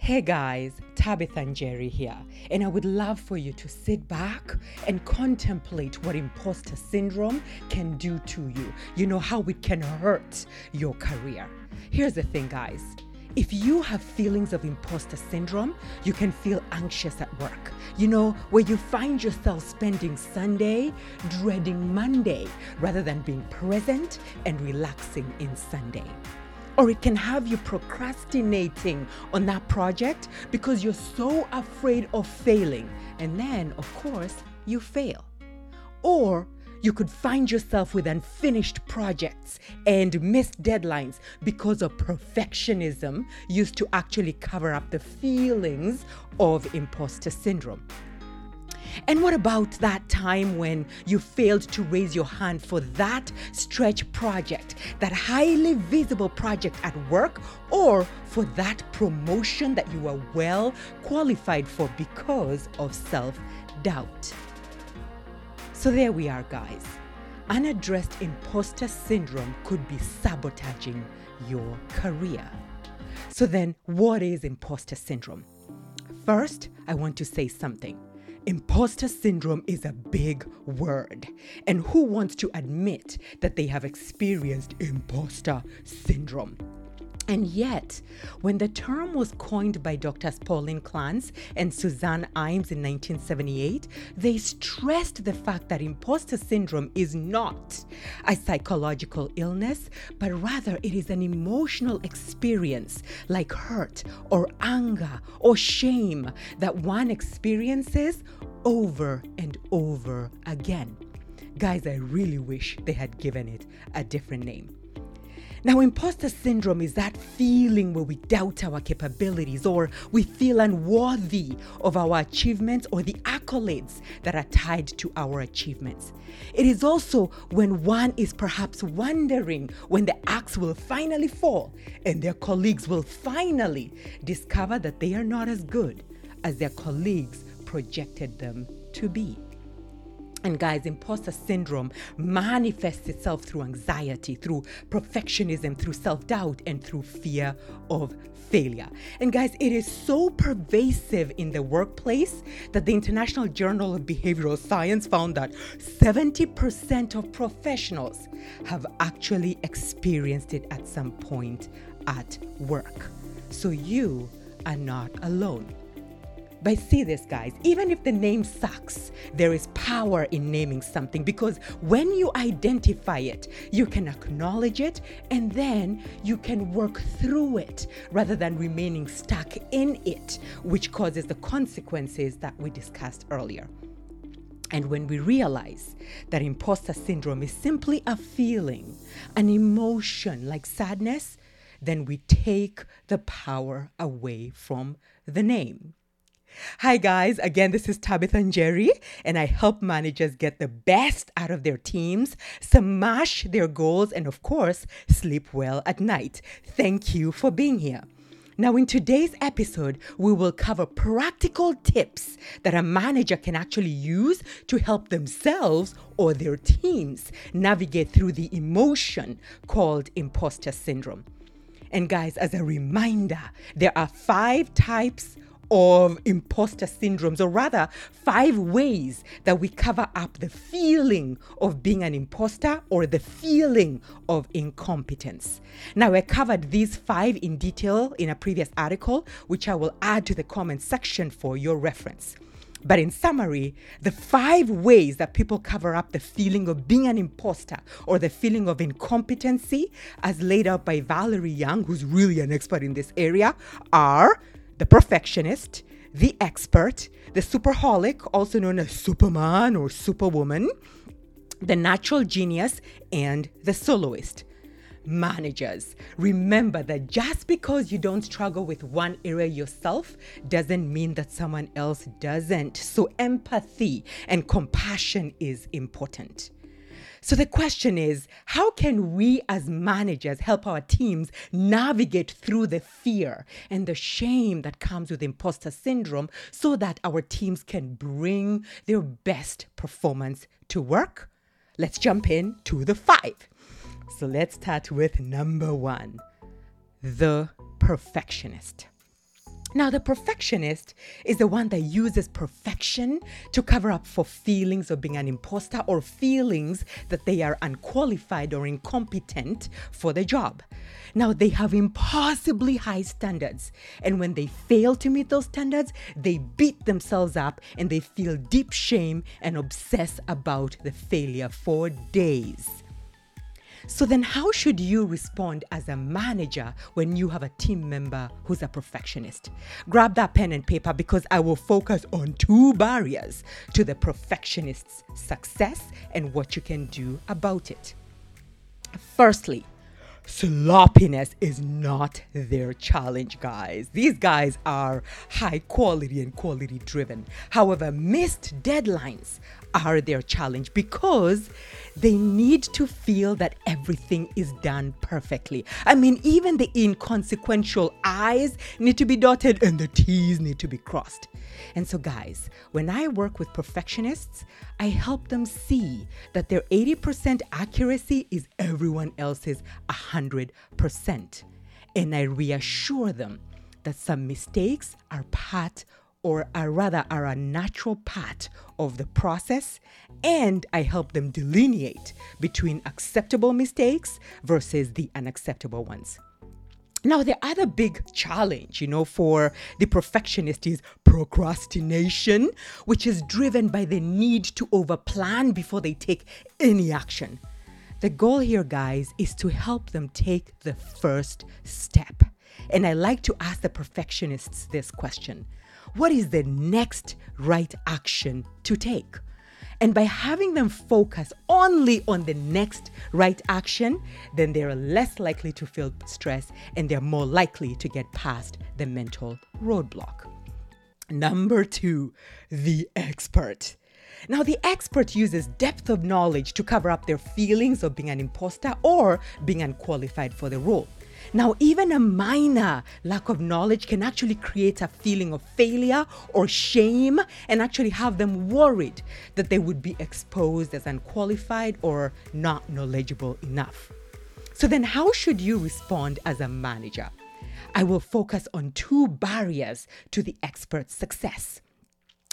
Hey guys, Tabitha Njeri here, and I would love for you to sit back and contemplate what imposter syndrome can do to you. You know, how it can hurt your career. Here's the thing, guys. If you have feelings of imposter syndrome, you can feel anxious at work. You know, where you find yourself spending Sunday dreading Monday rather than being present and relaxing in Sunday or it can have you procrastinating on that project because you're so afraid of failing. And then, of course, you fail. Or you could find yourself with unfinished projects and missed deadlines because of perfectionism used to actually cover up the feelings of imposter syndrome. And what about that time when you failed to raise your hand for that stretch project, that highly visible project at work, or for that promotion that you were well qualified for because of self doubt? So there we are, guys. Unaddressed imposter syndrome could be sabotaging your career. So then, what is imposter syndrome? First, I want to say something. Imposter syndrome is a big word. And who wants to admit that they have experienced imposter syndrome? And yet, when the term was coined by Drs. Pauline Clance and Suzanne Imes in 1978, they stressed the fact that imposter syndrome is not a psychological illness, but rather it is an emotional experience like hurt or anger or shame that one experiences over and over again. Guys, I really wish they had given it a different name. Now, imposter syndrome is that feeling where we doubt our capabilities or we feel unworthy of our achievements or the accolades that are tied to our achievements. It is also when one is perhaps wondering when the axe will finally fall and their colleagues will finally discover that they are not as good as their colleagues projected them to be. And guys, imposter syndrome manifests itself through anxiety, through perfectionism, through self doubt, and through fear of failure. And guys, it is so pervasive in the workplace that the International Journal of Behavioral Science found that 70% of professionals have actually experienced it at some point at work. So you are not alone. But see this, guys, even if the name sucks, there is power in naming something because when you identify it, you can acknowledge it and then you can work through it rather than remaining stuck in it, which causes the consequences that we discussed earlier. And when we realize that imposter syndrome is simply a feeling, an emotion like sadness, then we take the power away from the name. Hi, guys. Again, this is Tabitha Njeri, and I help managers get the best out of their teams, smash their goals, and of course, sleep well at night. Thank you for being here. Now, in today's episode, we will cover practical tips that a manager can actually use to help themselves or their teams navigate through the emotion called imposter syndrome. And, guys, as a reminder, there are five types of imposter syndromes, or rather, five ways that we cover up the feeling of being an imposter or the feeling of incompetence. Now, I covered these five in detail in a previous article, which I will add to the comment section for your reference. But in summary, the five ways that people cover up the feeling of being an imposter or the feeling of incompetency, as laid out by Valerie Young, who's really an expert in this area, are the perfectionist, the expert, the superholic, also known as Superman or Superwoman, the natural genius, and the soloist. Managers, remember that just because you don't struggle with one area yourself doesn't mean that someone else doesn't. So, empathy and compassion is important. So the question is how can we as managers help our teams navigate through the fear and the shame that comes with imposter syndrome so that our teams can bring their best performance to work? Let's jump in to the five. So let's start with number one the perfectionist. Now, the perfectionist is the one that uses perfection to cover up for feelings of being an imposter or feelings that they are unqualified or incompetent for the job. Now, they have impossibly high standards, and when they fail to meet those standards, they beat themselves up and they feel deep shame and obsess about the failure for days. So then, how should you respond as a manager when you have a team member who's a perfectionist? Grab that pen and paper because I will focus on two barriers to the perfectionist's success and what you can do about it. Firstly, sloppiness is not their challenge, guys. These guys are high quality and quality driven. However, missed deadlines are their challenge because they need to feel that everything is done perfectly. I mean, even the inconsequential I's need to be dotted and the T's need to be crossed. And so, guys, when I work with perfectionists, I help them see that their 80% accuracy is everyone else's 100%. And I reassure them that some mistakes are part or are rather are a natural part of the process and I help them delineate between acceptable mistakes versus the unacceptable ones. Now, the other big challenge, you know, for the perfectionist is procrastination, which is driven by the need to overplan before they take any action. The goal here, guys, is to help them take the first step. And I like to ask the perfectionists this question what is the next right action to take? And by having them focus only on the next right action, then they're less likely to feel stress and they're more likely to get past the mental roadblock. Number two, the expert. Now, the expert uses depth of knowledge to cover up their feelings of being an imposter or being unqualified for the role. Now, even a minor lack of knowledge can actually create a feeling of failure or shame and actually have them worried that they would be exposed as unqualified or not knowledgeable enough. So, then how should you respond as a manager? I will focus on two barriers to the expert's success.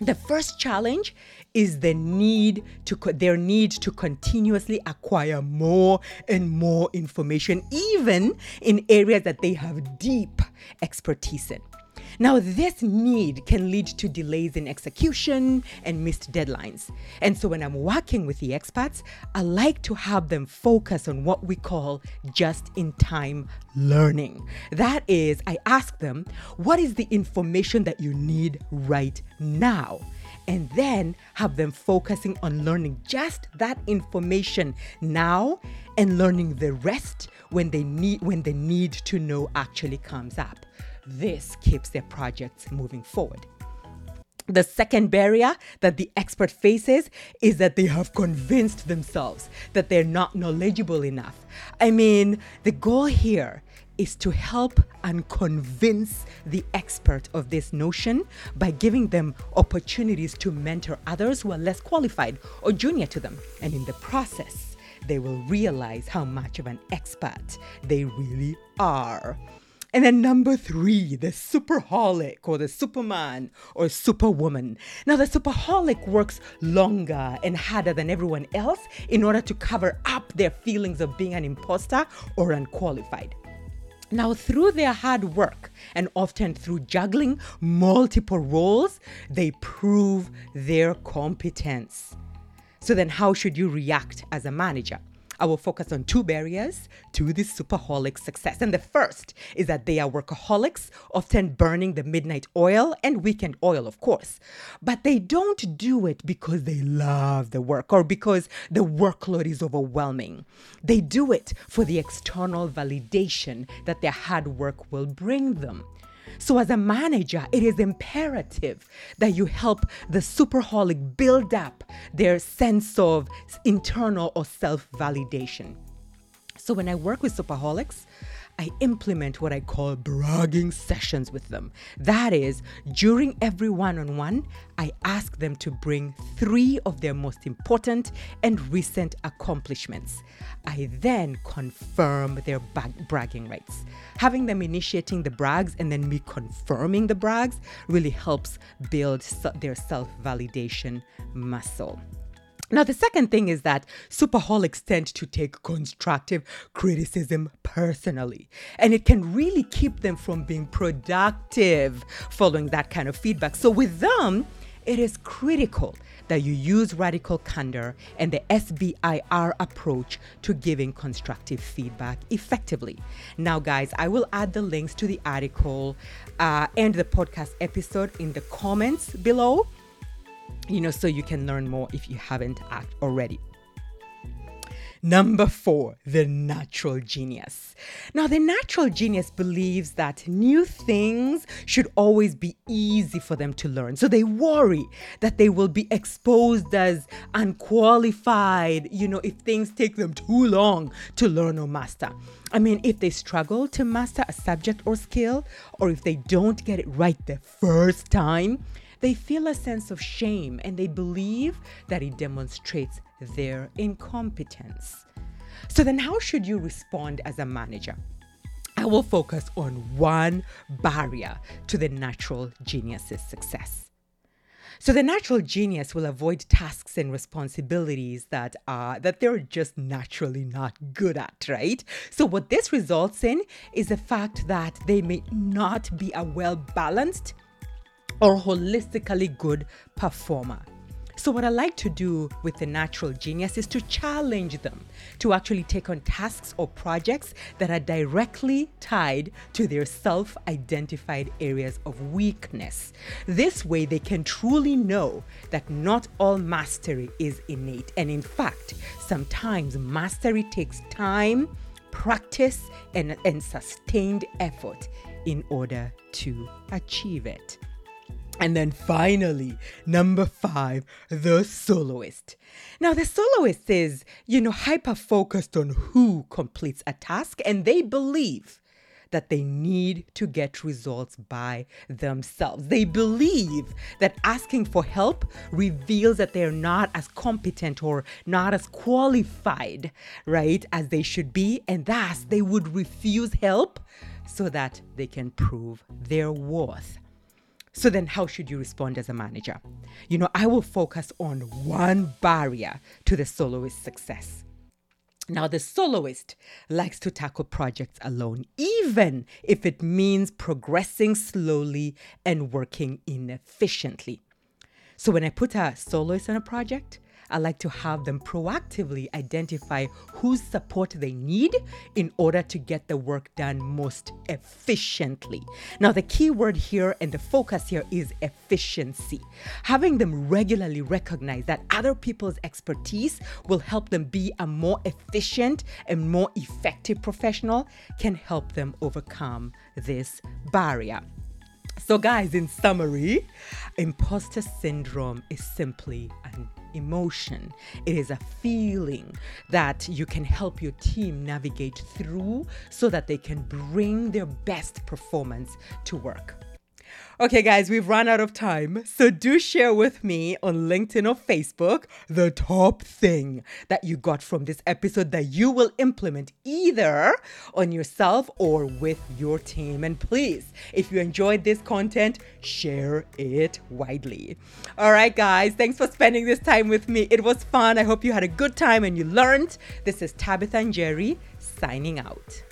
The first challenge is the need to their need to continuously acquire more and more information even in areas that they have deep expertise in. Now, this need can lead to delays in execution and missed deadlines. And so, when I'm working with the experts, I like to have them focus on what we call just in time learning. That is, I ask them, what is the information that you need right now? and then have them focusing on learning just that information now and learning the rest when they need when the need to know actually comes up. This keeps their projects moving forward. The second barrier that the expert faces is that they have convinced themselves that they're not knowledgeable enough. I mean, the goal here is to help and convince the expert of this notion by giving them opportunities to mentor others who are less qualified or junior to them. And in the process, they will realize how much of an expert they really are. And then number three, the superholic or the superman or superwoman. Now, the superholic works longer and harder than everyone else in order to cover up their feelings of being an imposter or unqualified. Now, through their hard work and often through juggling multiple roles, they prove their competence. So, then how should you react as a manager? I will focus on two barriers to this superholic success. And the first is that they are workaholics, often burning the midnight oil and weekend oil, of course. But they don't do it because they love the work or because the workload is overwhelming. They do it for the external validation that their hard work will bring them. So, as a manager, it is imperative that you help the superholic build up their sense of internal or self validation. So, when I work with superholics, I implement what I call bragging sessions with them. That is, during every one on one, I ask them to bring three of their most important and recent accomplishments. I then confirm their bragging rights. Having them initiating the brags and then me confirming the brags really helps build their self validation muscle. Now, the second thing is that superholics tend to take constructive criticism personally, and it can really keep them from being productive following that kind of feedback. So, with them, it is critical that you use radical candor and the SBIR approach to giving constructive feedback effectively. Now, guys, I will add the links to the article uh, and the podcast episode in the comments below you know, so you can learn more if you haven't already. Number four, the natural genius. Now, the natural genius believes that new things should always be easy for them to learn. So they worry that they will be exposed as unqualified, you know, if things take them too long to learn or master. I mean, if they struggle to master a subject or skill, or if they don't get it right the first time, they feel a sense of shame and they believe that it demonstrates their incompetence. So, then how should you respond as a manager? I will focus on one barrier to the natural genius's success. So the natural genius will avoid tasks and responsibilities that are that they're just naturally not good at, right? So what this results in is the fact that they may not be a well-balanced or holistically good performer. So, what I like to do with the natural genius is to challenge them to actually take on tasks or projects that are directly tied to their self identified areas of weakness. This way, they can truly know that not all mastery is innate. And in fact, sometimes mastery takes time, practice, and, and sustained effort in order to achieve it. And then finally, number five, the soloist. Now, the soloist is, you know, hyper focused on who completes a task, and they believe that they need to get results by themselves. They believe that asking for help reveals that they're not as competent or not as qualified, right, as they should be, and thus they would refuse help so that they can prove their worth. So then, how should you respond as a manager? You know, I will focus on one barrier to the soloist's success. Now, the soloist likes to tackle projects alone, even if it means progressing slowly and working inefficiently. So, when I put a soloist on a project, I like to have them proactively identify whose support they need in order to get the work done most efficiently. Now, the key word here and the focus here is efficiency. Having them regularly recognize that other people's expertise will help them be a more efficient and more effective professional can help them overcome this barrier. So, guys, in summary, imposter syndrome is simply an emotion. It is a feeling that you can help your team navigate through so that they can bring their best performance to work. Okay, guys, we've run out of time. So do share with me on LinkedIn or Facebook the top thing that you got from this episode that you will implement either on yourself or with your team. And please, if you enjoyed this content, share it widely. All right, guys, thanks for spending this time with me. It was fun. I hope you had a good time and you learned. This is Tabitha Njeri signing out.